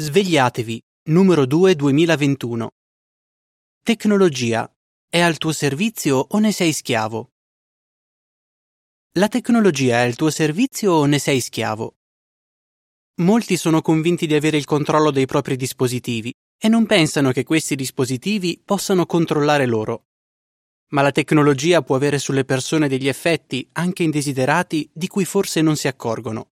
Svegliatevi, numero 2 2021. Tecnologia. È al tuo servizio o ne sei schiavo? La tecnologia è al tuo servizio o ne sei schiavo? Molti sono convinti di avere il controllo dei propri dispositivi e non pensano che questi dispositivi possano controllare loro. Ma la tecnologia può avere sulle persone degli effetti, anche indesiderati, di cui forse non si accorgono.